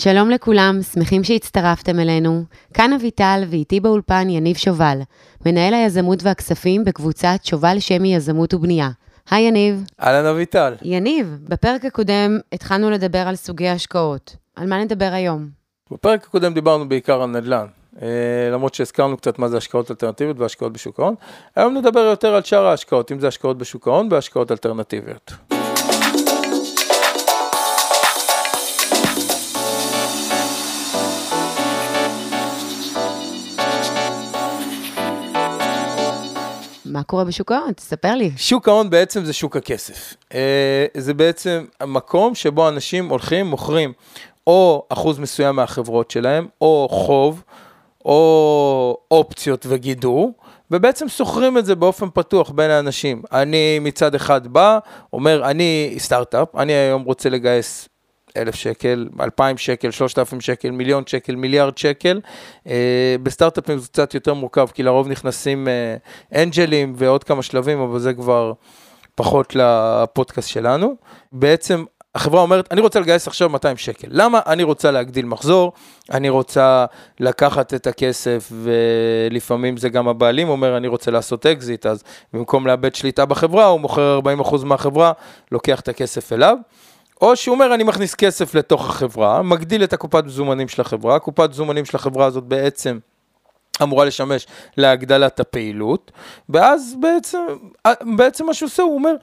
שלום לכולם, שמחים שהצטרפתם אלינו. כאן אביטל ואיתי באולפן יניב שובל, מנהל היזמות והכספים בקבוצת שובל שמי יזמות ובנייה. היי יניב. אהלן אביטל. יניב, בפרק הקודם התחלנו לדבר על סוגי השקעות. על מה נדבר היום? בפרק הקודם דיברנו בעיקר על נדל"ן, אה, למרות שהזכרנו קצת מה זה השקעות אלטרנטיביות והשקעות בשוק ההון. היום נדבר יותר על שאר ההשקעות, אם זה השקעות בשוק ההון והשקעות אלטרנטיביות. מה קורה בשוק ההון? תספר לי. שוק ההון בעצם זה שוק הכסף. אה, זה בעצם המקום שבו אנשים הולכים, מוכרים או אחוז מסוים מהחברות שלהם, או חוב, או אופציות וגידור, ובעצם שוכרים את זה באופן פתוח בין האנשים. אני מצד אחד בא, אומר, אני סטארט-אפ, אני היום רוצה לגייס אלף שקל, אלפיים שקל, שלושת אלפים שקל, מיליון שקל, מיליארד שקל. אה, בסטארט-אפים זה קצת יותר מורכב, כי לרוב נכנסים אה, אנג'לים ועוד כמה שלבים, אבל זה כבר פחות לפודקאסט שלנו. בעצם החברה אומרת, אני רוצה לגייס עכשיו 200 שקל. למה? אני רוצה להגדיל מחזור, אני רוצה לקחת את הכסף, ולפעמים זה גם הבעלים אומר, אני רוצה לעשות אקזיט, אז במקום לאבד שליטה בחברה, הוא מוכר 40% מהחברה, לוקח את הכסף אליו. או שהוא אומר, אני מכניס כסף לתוך החברה, מגדיל את הקופת מזומנים של החברה, הקופת מזומנים של החברה הזאת בעצם אמורה לשמש להגדלת הפעילות, ואז בעצם, בעצם מה שהוא עושה, הוא אומר,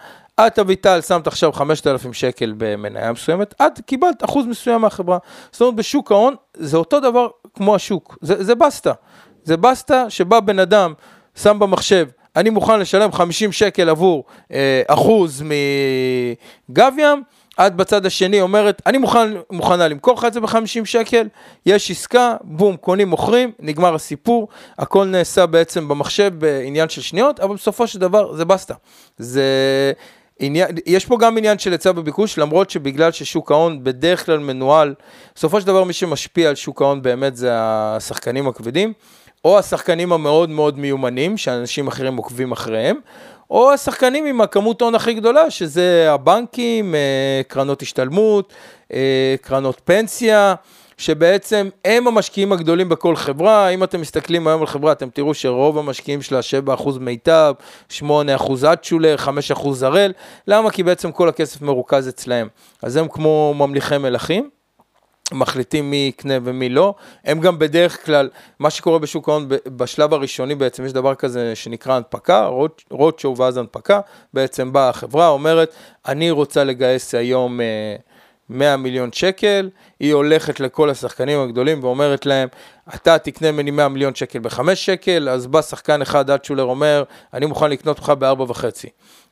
את אביטל שמת עכשיו 5,000 שקל במניה מסוימת, את קיבלת אחוז מסוים מהחברה. זאת אומרת, בשוק ההון זה אותו דבר כמו השוק, זה, זה בסטה. זה בסטה שבא בן אדם, שם במחשב, אני מוכן לשלם 50 שקל עבור אה, אחוז מגב ים, את בצד השני אומרת, אני מוכן, מוכנה למכור לך את זה ב-50 שקל, יש עסקה, בום, קונים, מוכרים, נגמר הסיפור, הכל נעשה בעצם במחשב בעניין של שניות, אבל בסופו של דבר זה בסטה. זה... עניין, יש פה גם עניין של היצע וביקוש, למרות שבגלל ששוק ההון בדרך כלל מנוהל, בסופו של דבר מי שמשפיע על שוק ההון באמת זה השחקנים הכבדים, או השחקנים המאוד מאוד מיומנים, שאנשים אחרים עוקבים אחריהם, או השחקנים עם הכמות הון הכי גדולה, שזה הבנקים, אה, קרנות השתלמות, אה, קרנות פנסיה, שבעצם הם המשקיעים הגדולים בכל חברה. אם אתם מסתכלים היום על חברה, אתם תראו שרוב המשקיעים שלה 7% מיטב, 8% אצ'ולר, 5% הראל. למה? כי בעצם כל הכסף מרוכז אצלהם. אז הם כמו ממליכי מלכים. מחליטים מי יקנה ומי לא. הם גם בדרך כלל, מה שקורה בשוק ההון בשלב הראשוני בעצם, יש דבר כזה שנקרא הנפקה, רוטשו ואז הנפקה, בעצם באה החברה, אומרת, אני רוצה לגייס היום 100 אה, מיליון שקל, היא הולכת לכל השחקנים הגדולים ואומרת להם, אתה תקנה ממני 100 מיליון שקל ב-5 שקל, אז בא שחקן אחד, אלטשולר אומר, אני מוכן לקנות אותך ב-4.5.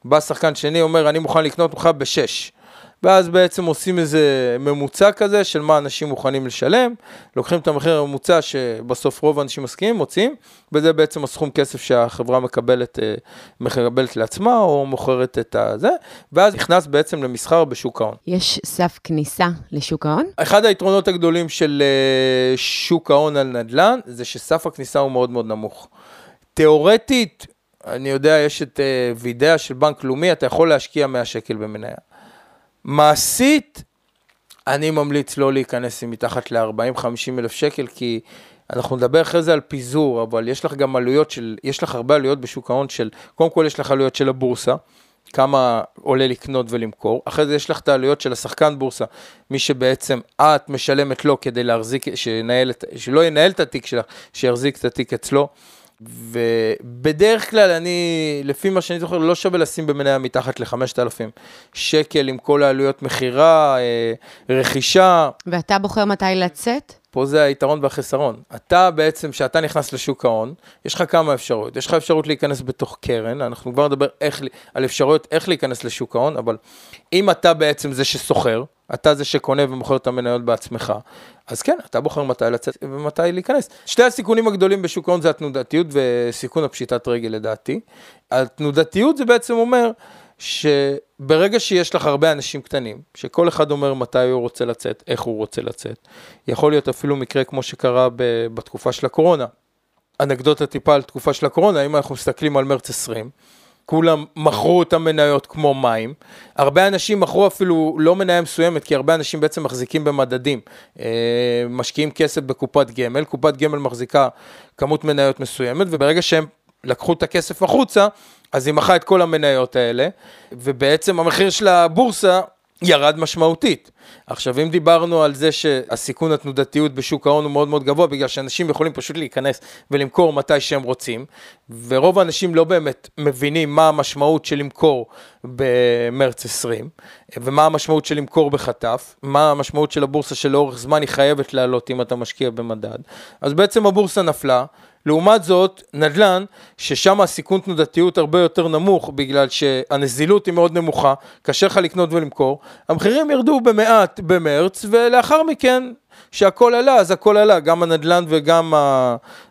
בא שחקן שני, אומר, אני מוכן לקנות אותך ב-6. ואז בעצם עושים איזה ממוצע כזה של מה אנשים מוכנים לשלם, לוקחים את המחיר הממוצע שבסוף רוב האנשים מסכימים, מוצאים, וזה בעצם הסכום כסף שהחברה מקבלת, אה, מקבלת לעצמה או מוכרת את הזה, ואז נכנס בעצם למסחר בשוק ההון. יש סף כניסה לשוק ההון? אחד היתרונות הגדולים של אה, שוק ההון על נדל"ן, זה שסף הכניסה הוא מאוד מאוד נמוך. תיאורטית, אני יודע, יש את אה, וידאה של בנק לאומי, אתה יכול להשקיע 100 שקל במניה. מעשית, אני ממליץ לא להיכנס עם מתחת ל-40-50 אלף שקל, כי אנחנו נדבר אחרי זה על פיזור, אבל יש לך גם עלויות של, יש לך הרבה עלויות בשוק ההון של, קודם כל יש לך עלויות של הבורסה, כמה עולה לקנות ולמכור, אחרי זה יש לך את העלויות של השחקן בורסה, מי שבעצם את משלמת לו כדי להחזיק, שינהל, שלא ינהל את התיק שלך, שיחזיק את התיק אצלו. ובדרך כלל אני, לפי מה שאני זוכר, לא שווה לשים במניה מתחת ל-5,000 שקל עם כל העלויות מכירה, אה, רכישה. ואתה בוחר מתי לצאת? פה זה היתרון והחיסרון. אתה בעצם, כשאתה נכנס לשוק ההון, יש לך כמה אפשרויות. יש לך אפשרות להיכנס בתוך קרן, אנחנו כבר נדבר איך, על אפשרויות איך להיכנס לשוק ההון, אבל אם אתה בעצם זה שסוחר, אתה זה שקונה ומוכר את המניות בעצמך, אז כן, אתה בוחר מתי לצאת ומתי להיכנס. שתי הסיכונים הגדולים בשוק ההון זה התנודתיות וסיכון הפשיטת רגל לדעתי. התנודתיות זה בעצם אומר שברגע שיש לך הרבה אנשים קטנים, שכל אחד אומר מתי הוא רוצה לצאת, איך הוא רוצה לצאת, יכול להיות אפילו מקרה כמו שקרה בתקופה של הקורונה. אנקדוטה טיפה על תקופה של הקורונה, אם אנחנו מסתכלים על מרץ 20, כולם מכרו את המניות כמו מים. הרבה אנשים מכרו אפילו לא מניה מסוימת, כי הרבה אנשים בעצם מחזיקים במדדים. אה, משקיעים כסף בקופת גמל, קופת גמל מחזיקה כמות מניות מסוימת, וברגע שהם לקחו את הכסף החוצה, אז היא מכרה את כל המניות האלה, ובעצם המחיר של הבורסה ירד משמעותית. עכשיו, אם דיברנו על זה שהסיכון התנודתיות בשוק ההון הוא מאוד מאוד גבוה, בגלל שאנשים יכולים פשוט להיכנס ולמכור מתי שהם רוצים, ורוב האנשים לא באמת מבינים מה המשמעות של למכור במרץ 20, ומה המשמעות של למכור בחטף, מה המשמעות של הבורסה שלאורך זמן היא חייבת לעלות אם אתה משקיע במדד. אז בעצם הבורסה נפלה, לעומת זאת, נדל"ן, ששם הסיכון תנודתיות הרבה יותר נמוך, בגלל שהנזילות היא מאוד נמוכה, קשה לך לקנות ולמכור, המחירים ירדו במעט במרץ, ולאחר מכן, שהכל עלה, אז הכל עלה, גם הנדל"ן וגם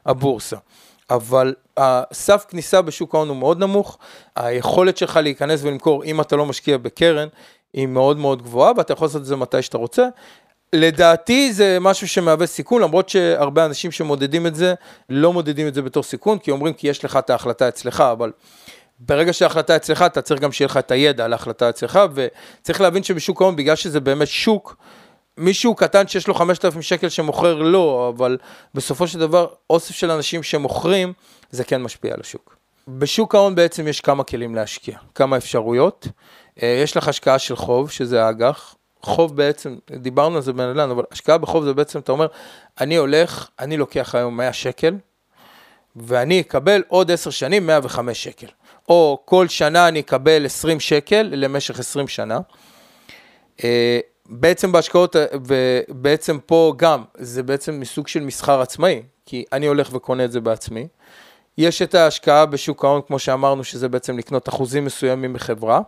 הבורסה. אבל הסף כניסה בשוק ההון הוא מאוד נמוך, היכולת שלך להיכנס ולמכור, אם אתה לא משקיע בקרן, היא מאוד מאוד גבוהה, ואתה יכול לעשות את זה מתי שאתה רוצה. לדעתי זה משהו שמהווה סיכון, למרות שהרבה אנשים שמודדים את זה, לא מודדים את זה בתור סיכון, כי אומרים כי יש לך את ההחלטה אצלך, אבל ברגע שההחלטה אצלך, אתה צריך גם שיהיה לך את הידע על ההחלטה אצלך, וצריך להבין שבשוק ההון, בגלל שזה באמת שוק, מישהו קטן שיש לו 5,000 שקל שמוכר לא, אבל בסופו של דבר, אוסף של אנשים שמוכרים, זה כן משפיע על השוק. בשוק ההון בעצם יש כמה כלים להשקיע, כמה אפשרויות. אה, יש לך השקעה של חוב, שזה האג"ח, חוב בעצם, דיברנו על זה בנדל"ן, אבל השקעה בחוב זה בעצם, אתה אומר, אני הולך, אני לוקח היום 100 שקל, ואני אקבל עוד 10 שנים 105 שקל. או כל שנה אני אקבל 20 שקל למשך 20 שנה. אה, בעצם בהשקעות, ובעצם פה גם, זה בעצם מסוג של מסחר עצמאי, כי אני הולך וקונה את זה בעצמי. יש את ההשקעה בשוק ההון, כמו שאמרנו, שזה בעצם לקנות אחוזים מסוימים בחברה.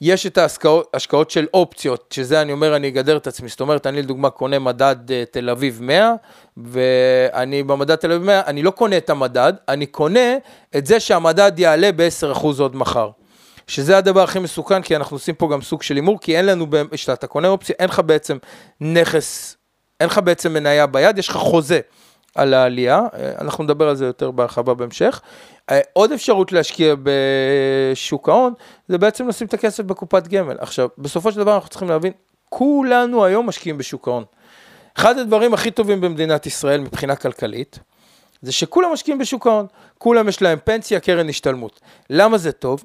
יש את ההשקעות של אופציות, שזה אני אומר, אני אגדר את עצמי, זאת אומרת, אני לדוגמה קונה מדד uh, תל אביב 100, ואני במדד תל אביב 100, אני לא קונה את המדד, אני קונה את זה שהמדד יעלה ב-10% עוד מחר. שזה הדבר הכי מסוכן, כי אנחנו עושים פה גם סוג של הימור, כי אין לנו, כשאתה קונה אופציה, אין לך בעצם נכס, אין לך בעצם מניה ביד, יש לך חוזה. על העלייה, אה, אנחנו נדבר על זה יותר בהרחבה בהמשך. אה, עוד אפשרות להשקיע בשוק ההון, זה בעצם לשים את הכסף בקופת גמל. עכשיו, בסופו של דבר אנחנו צריכים להבין, כולנו היום משקיעים בשוק ההון. אחד הדברים הכי טובים במדינת ישראל מבחינה כלכלית, זה שכולם משקיעים בשוק ההון. כולם יש להם פנסיה, קרן השתלמות. למה זה טוב?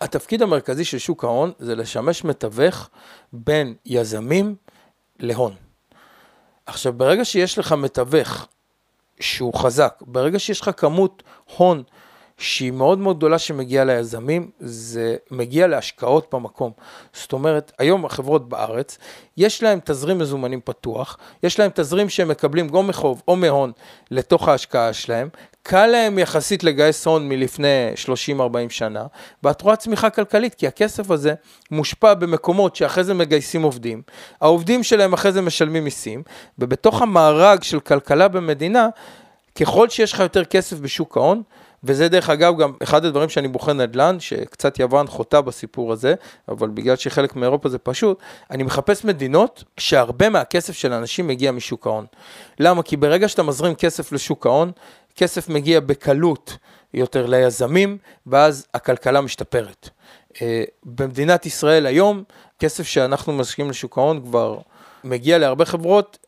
התפקיד המרכזי של שוק ההון זה לשמש מתווך בין יזמים להון. עכשיו, ברגע שיש לך מתווך שהוא חזק. ברגע שיש לך כמות הון שהיא מאוד מאוד גדולה שמגיעה ליזמים, זה מגיע להשקעות במקום. זאת אומרת, היום החברות בארץ, יש להם תזרים מזומנים פתוח, יש להם תזרים שהם מקבלים גם מחוב או מהון לתוך ההשקעה שלהם, קל להם יחסית לגייס הון מלפני 30-40 שנה, ואת רואה צמיחה כלכלית, כי הכסף הזה מושפע במקומות שאחרי זה מגייסים עובדים, העובדים שלהם אחרי זה משלמים מיסים, ובתוך המארג של כלכלה במדינה, ככל שיש לך יותר כסף בשוק ההון, וזה דרך אגב גם אחד הדברים שאני בוחן נדל"ן, שקצת יוון חוטא בסיפור הזה, אבל בגלל שחלק מאירופה זה פשוט, אני מחפש מדינות שהרבה מהכסף של אנשים מגיע משוק ההון. למה? כי ברגע שאתה מזרים כסף לשוק ההון, כסף מגיע בקלות יותר ליזמים, ואז הכלכלה משתפרת. אה, במדינת ישראל היום, כסף שאנחנו משקיעים לשוק ההון כבר מגיע להרבה חברות,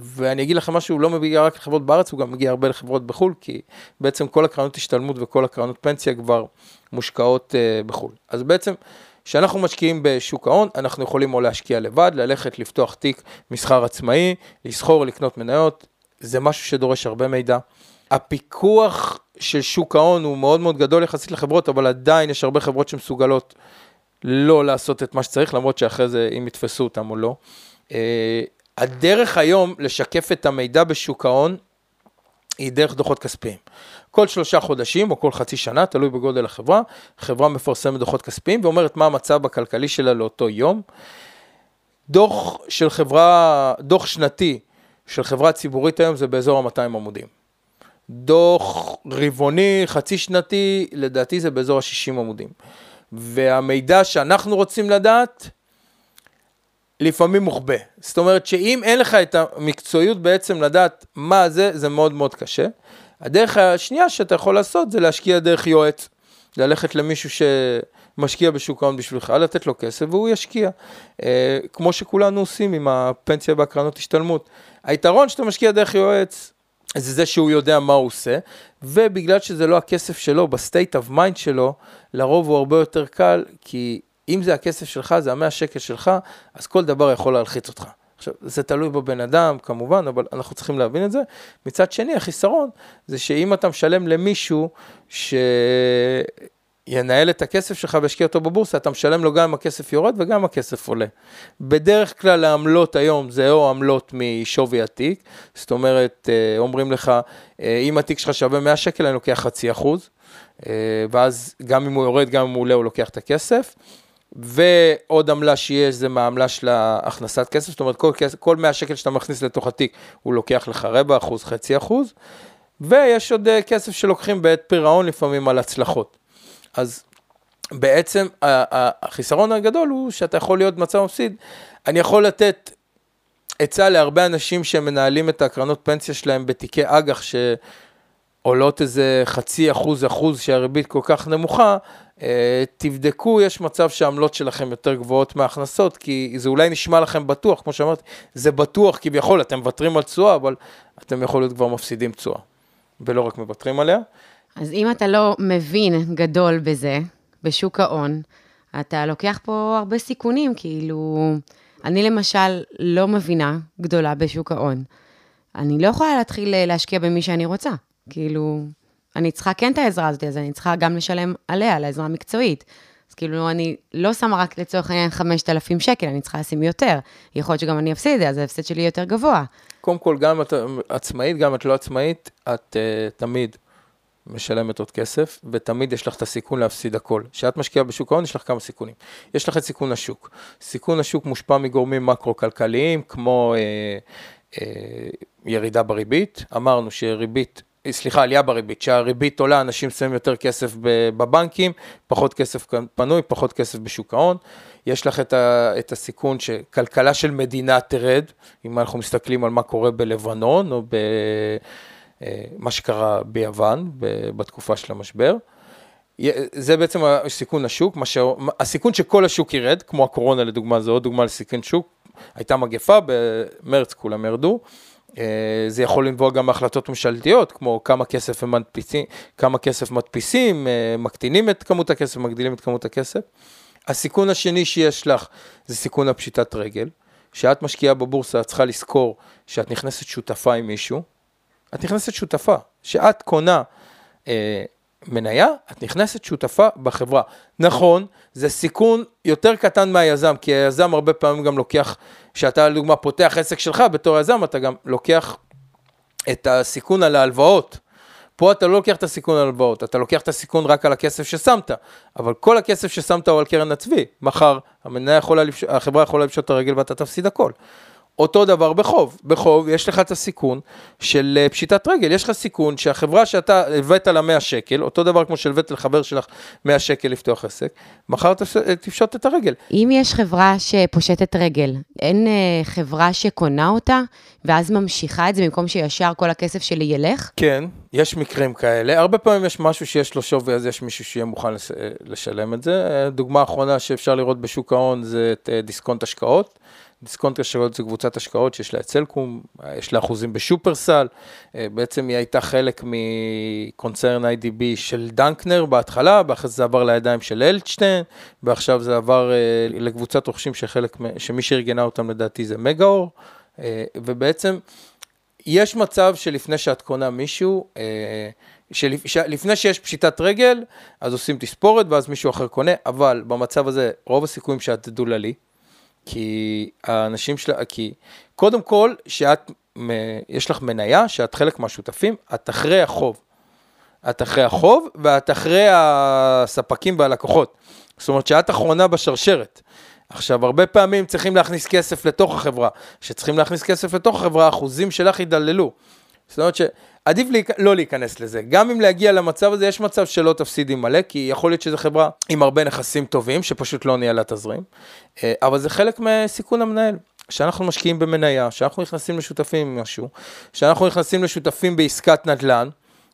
ואני אגיד לכם משהו, הוא לא מגיע רק לחברות בארץ, הוא גם מגיע הרבה לחברות בחו"ל, כי בעצם כל הקרנות השתלמות וכל הקרנות פנסיה כבר מושקעות uh, בחו"ל. אז בעצם, כשאנחנו משקיעים בשוק ההון, אנחנו יכולים או להשקיע לבד, ללכת לפתוח תיק מסחר עצמאי, לסחור, לקנות מניות, זה משהו שדורש הרבה מידע. הפיקוח של שוק ההון הוא מאוד מאוד גדול יחסית לחברות, אבל עדיין יש הרבה חברות שמסוגלות לא לעשות את מה שצריך, למרות שאחרי זה אם יתפסו אותם או לא. הדרך היום לשקף את המידע בשוק ההון היא דרך דוחות כספיים. כל שלושה חודשים או כל חצי שנה, תלוי בגודל החברה, חברה מפרסמת דוחות כספיים ואומרת מה המצב הכלכלי שלה לאותו יום. דוח של חברה, דוח שנתי של חברה ציבורית היום זה באזור ה-200 עמודים. דוח רבעוני, חצי שנתי, לדעתי זה באזור ה-60 עמודים. והמידע שאנחנו רוצים לדעת, לפעמים מוחבא. זאת אומרת שאם אין לך את המקצועיות בעצם לדעת מה זה, זה מאוד מאוד קשה. הדרך השנייה שאתה יכול לעשות זה להשקיע דרך יועץ. ללכת למישהו שמשקיע בשוק ההון בשבילך, לתת לו כסף והוא ישקיע. אה, כמו שכולנו עושים עם הפנסיה והקרנות השתלמות. היתרון שאתה משקיע דרך יועץ, זה זה שהוא יודע מה הוא עושה, ובגלל שזה לא הכסף שלו, ב state of mind שלו, לרוב הוא הרבה יותר קל, כי אם זה הכסף שלך, זה המאה שקל שלך, אז כל דבר יכול להלחיץ אותך. עכשיו, זה תלוי בבן אדם, כמובן, אבל אנחנו צריכים להבין את זה. מצד שני, החיסרון זה שאם אתה משלם למישהו שינהל את הכסף שלך וישקיע אותו בבורסה, אתה משלם לו גם אם הכסף יורד וגם הכסף עולה. בדרך כלל העמלות היום זה או עמלות משווי התיק, זאת אומרת, אה, אומרים לך, אה, אם התיק שלך שווה 100 שקל, אני לוקח חצי אחוז, אה, ואז גם אם הוא יורד, גם אם הוא עולה, הוא לוקח את הכסף. ועוד עמלה שיש זה מהעמלה של הכנסת כסף, זאת אומרת כל, כל 100 שקל שאתה מכניס לתוך התיק הוא לוקח לך רבע אחוז, חצי אחוז, ויש עוד אה, כסף שלוקחים בעת פירעון לפעמים על הצלחות. אז בעצם החיסרון הגדול הוא שאתה יכול להיות במצב מפסיד. אני יכול לתת עצה להרבה אנשים שמנהלים את הקרנות פנסיה שלהם בתיקי אג"ח שעולות איזה חצי אחוז, אחוז שהריבית כל כך נמוכה, אה, תבדקו, יש מצב שהעמלות שלכם יותר גבוהות מההכנסות, כי זה אולי נשמע לכם בטוח, כמו שאמרתי, זה בטוח כביכול, אתם מוותרים על תשואה, אבל אתם יכול להיות כבר מפסידים תשואה, ולא רק מוותרים עליה. אז אם אתה לא מבין גדול בזה, בשוק ההון, אתה לוקח פה הרבה סיכונים, כאילו, אני למשל לא מבינה גדולה בשוק ההון. אני לא יכולה להתחיל להשקיע במי שאני רוצה, כאילו, אני צריכה כן את העזרה הזאת, אז אני צריכה גם לשלם עליה, לעזרה המקצועית. אז כאילו, אני לא שמה רק לצורך העניין 5,000 שקל, אני צריכה לשים יותר. יכול להיות שגם אני אפסיד את זה, אז ההפסד שלי יותר גבוה. קודם כל, גם את עצמאית, גם את לא עצמאית, את uh, תמיד משלמת עוד כסף, ותמיד יש לך את הסיכון להפסיד הכל. כשאת משקיעה בשוק ההון, יש לך כמה סיכונים. יש לך את סיכון השוק. סיכון השוק מושפע מגורמים מקרו-כלכליים, כמו uh, uh, ירידה בריבית. אמרנו שריבית סליחה, עלייה בריבית, שהריבית עולה, אנשים שמים יותר כסף בבנקים, פחות כסף פנוי, פחות כסף בשוק ההון. יש לך את, ה, את הסיכון שכלכלה של מדינה תרד, אם אנחנו מסתכלים על מה קורה בלבנון, או במה אה, שקרה ביוון בתקופה של המשבר. זה בעצם הסיכון השוק, ש... הסיכון שכל השוק ירד, כמו הקורונה לדוגמה, זה עוד דוגמה לסיכון שוק, הייתה מגפה, במרץ כולם ירדו. אה, זה יכול לנבוע גם מהחלטות ממשלתיות, כמו כמה כסף הם מדפיסים, כמה כסף מדפיסים, אה, מקטינים את כמות הכסף, מגדילים את כמות הכסף. הסיכון השני שיש לך זה סיכון הפשיטת רגל. כשאת משקיעה בבורסה, את צריכה לזכור שאת נכנסת שותפה עם מישהו. את נכנסת שותפה. כשאת קונה אה, מניה, את נכנסת שותפה בחברה. נכון, זה סיכון יותר קטן מהיזם, כי היזם הרבה פעמים גם לוקח, כשאתה לדוגמה פותח עסק שלך בתור יזם, אתה גם לוקח את הסיכון על ההלוואות. פה אתה לא לוקח את הסיכון על הלוואות, אתה לוקח את הסיכון רק על הכסף ששמת, אבל כל הכסף ששמת הוא על קרן הצבי, מחר המניה יכולה, החברה יכולה לפשוט את הרגל ואתה תפסיד הכל. אותו דבר בחוב, בחוב יש לך את הסיכון של אה, פשיטת רגל, יש לך סיכון שהחברה שאתה הבאת לה 100 שקל, אותו דבר כמו שהלווית לחבר שלך 100 שקל לפתוח עסק, מחר אה, תפשוט את הרגל. אם יש חברה שפושטת רגל, אין אה, חברה שקונה אותה, ואז ממשיכה את זה במקום שישר כל הכסף שלי ילך? כן, יש מקרים כאלה, הרבה פעמים יש משהו שיש לו שווי, אז יש מישהו שיהיה מוכן לשלם את זה. דוגמה אחרונה שאפשר לראות בשוק ההון זה את דיסקונט השקעות. דיסקונט השקעות זה קבוצת השקעות שיש לה את סלקום, יש לה אחוזים בשופרסל, אה, בעצם היא הייתה חלק מקונצרן IDB של דנקנר בהתחלה, ואחרי זה עבר לידיים של אלטשטיין, ועכשיו זה עבר אה, לקבוצת רוכשים שחלק, שמי שארגנה אותם לדעתי זה מגאור, אה, ובעצם יש מצב שלפני שאת קונה מישהו, שלפני שיש פשיטת רגל, אז עושים תספורת ואז מישהו אחר קונה, אבל במצב הזה רוב הסיכויים שאת תדוללי, כי האנשים שלה, כי קודם כל, שאת, יש לך מניה, שאת חלק מהשותפים, את אחרי החוב. את אחרי החוב ואת אחרי הספקים והלקוחות. זאת אומרת שאת אחרונה בשרשרת. עכשיו, הרבה פעמים צריכים להכניס כסף לתוך החברה. כשצריכים להכניס כסף לתוך החברה, האחוזים שלך ידללו. זאת אומרת שעדיף לי, לא להיכנס לזה. גם אם להגיע למצב הזה, יש מצב שלא תפסידי מלא, כי יכול להיות שזו חברה עם הרבה נכסים טובים, שפשוט לא ניהלה תזרים, אה, אבל זה חלק מסיכון המנהל. כשאנחנו משקיעים במניה, כשאנחנו נכנסים לשותפים עם משהו, כשאנחנו נכנסים לשותפים בעסקת נדל"ן,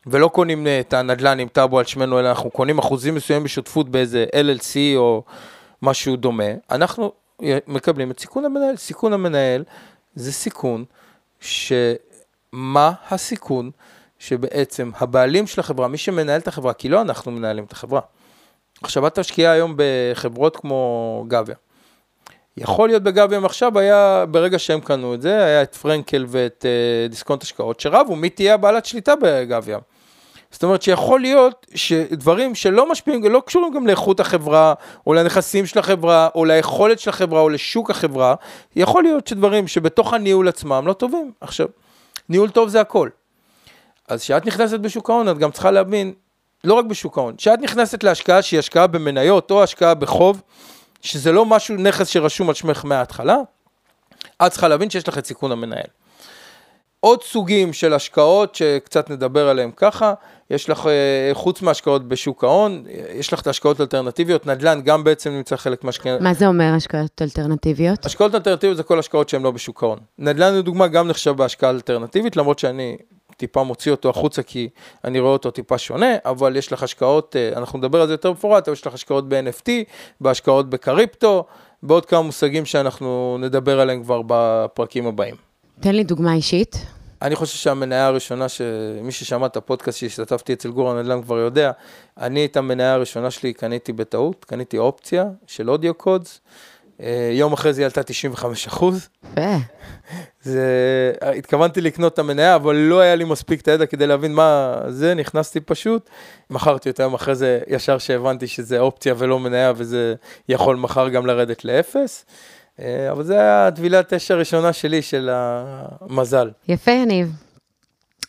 ולא קונים את הנדל"ן עם טאבו על שמנו, אלא אנחנו קונים אחוזים מסוימים בשותפות באיזה LLC או משהו דומה, אנחנו מקבלים את סיכון המנהל. סיכון המנהל זה סיכון שמה הסיכון שבעצם הבעלים של החברה, מי שמנהל את החברה, כי לא אנחנו מנהלים את החברה. עכשיו, את תשקיעה היום בחברות כמו גביה. יכול להיות בגביהם עכשיו, היה, ברגע שהם קנו את זה, היה את פרנקל ואת uh, דיסקונט השקעות, שרבו מי תהיה הבעלת שליטה בגביהם. זאת אומרת שיכול להיות שדברים שלא משפיעים, לא קשורים גם לאיכות החברה, או לנכסים של החברה, או ליכולת של החברה, או לשוק החברה, יכול להיות שדברים שבתוך הניהול עצמם לא טובים. עכשיו, ניהול טוב זה הכל. אז כשאת נכנסת בשוק ההון, את גם צריכה להבין, לא רק בשוק ההון, כשאת נכנסת להשקעה שהיא השקעה במניות או השקעה בחוב, שזה לא משהו, נכס שרשום על שמך מההתחלה, את צריכה להבין שיש לך את סיכון המנהל. עוד סוגים של השקעות שקצת נדבר עליהם ככה, יש לך, אה, חוץ מהשקעות בשוק ההון, יש לך את ההשקעות האלטרנטיביות, נדל"ן גם בעצם נמצא חלק מהשקעות. מה זה אומר השקעות אלטרנטיביות? השקעות אלטרנטיביות זה כל השקעות שהן לא בשוק ההון. נדל"ן לדוגמה גם נחשב בהשקעה אלטרנטיבית, למרות שאני טיפה מוציא אותו החוצה כי אני רואה אותו טיפה שונה, אבל יש לך השקעות, אה, אנחנו נדבר על זה יותר מפורט, אבל יש לך השקעות ב-NFT, בהשקעות בקריפטו, בעוד כמה מושגים שאנחנו נדבר עליהם כבר בפרקים הבאים. תן לי דוגמה אישית. אני חושב שהמניה הראשונה, שמי ששמע את הפודקאסט שהשתתפתי אצל גור הנדל"ן כבר יודע, אני את המניה הראשונה שלי קניתי בטעות, קניתי אופציה של אודיו קודס. אה, יום אחרי זה היא עלתה 95 אחוז. זה, התכוונתי לקנות את המניה, אבל לא היה לי מספיק את הידע כדי להבין מה זה, נכנסתי פשוט, מכרתי אותה יום אחרי זה, ישר שהבנתי שזה אופציה ולא מניה, וזה יכול מחר גם לרדת לאפס. אה, אבל זה היה הטבילת אש הראשונה שלי, של המזל. יפה, יניב.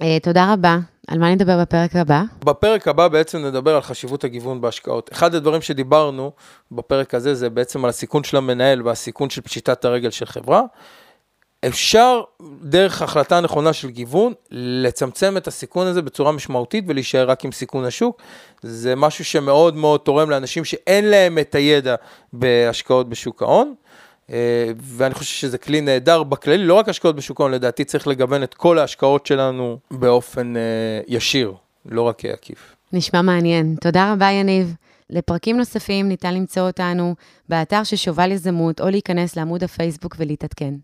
אה, תודה רבה. על מה נדבר בפרק הבא? בפרק הבא בעצם נדבר על חשיבות הגיוון בהשקעות. אחד הדברים שדיברנו בפרק הזה זה בעצם על הסיכון של המנהל והסיכון של פשיטת הרגל של חברה. אפשר דרך החלטה נכונה של גיוון לצמצם את הסיכון הזה בצורה משמעותית ולהישאר רק עם סיכון השוק. זה משהו שמאוד מאוד תורם לאנשים שאין להם את הידע בהשקעות בשוק ההון. אה, ואני חושב שזה כלי נהדר בכללי, לא רק השקעות בשוק ההון, לדעתי צריך לגוון את כל ההשקעות שלנו באופן אה, ישיר, לא רק עקיף. נשמע מעניין. תודה רבה, יניב. לפרקים נוספים ניתן למצוא אותנו באתר של שובל יזמות, או להיכנס לעמוד הפייסבוק ולהתעדכן.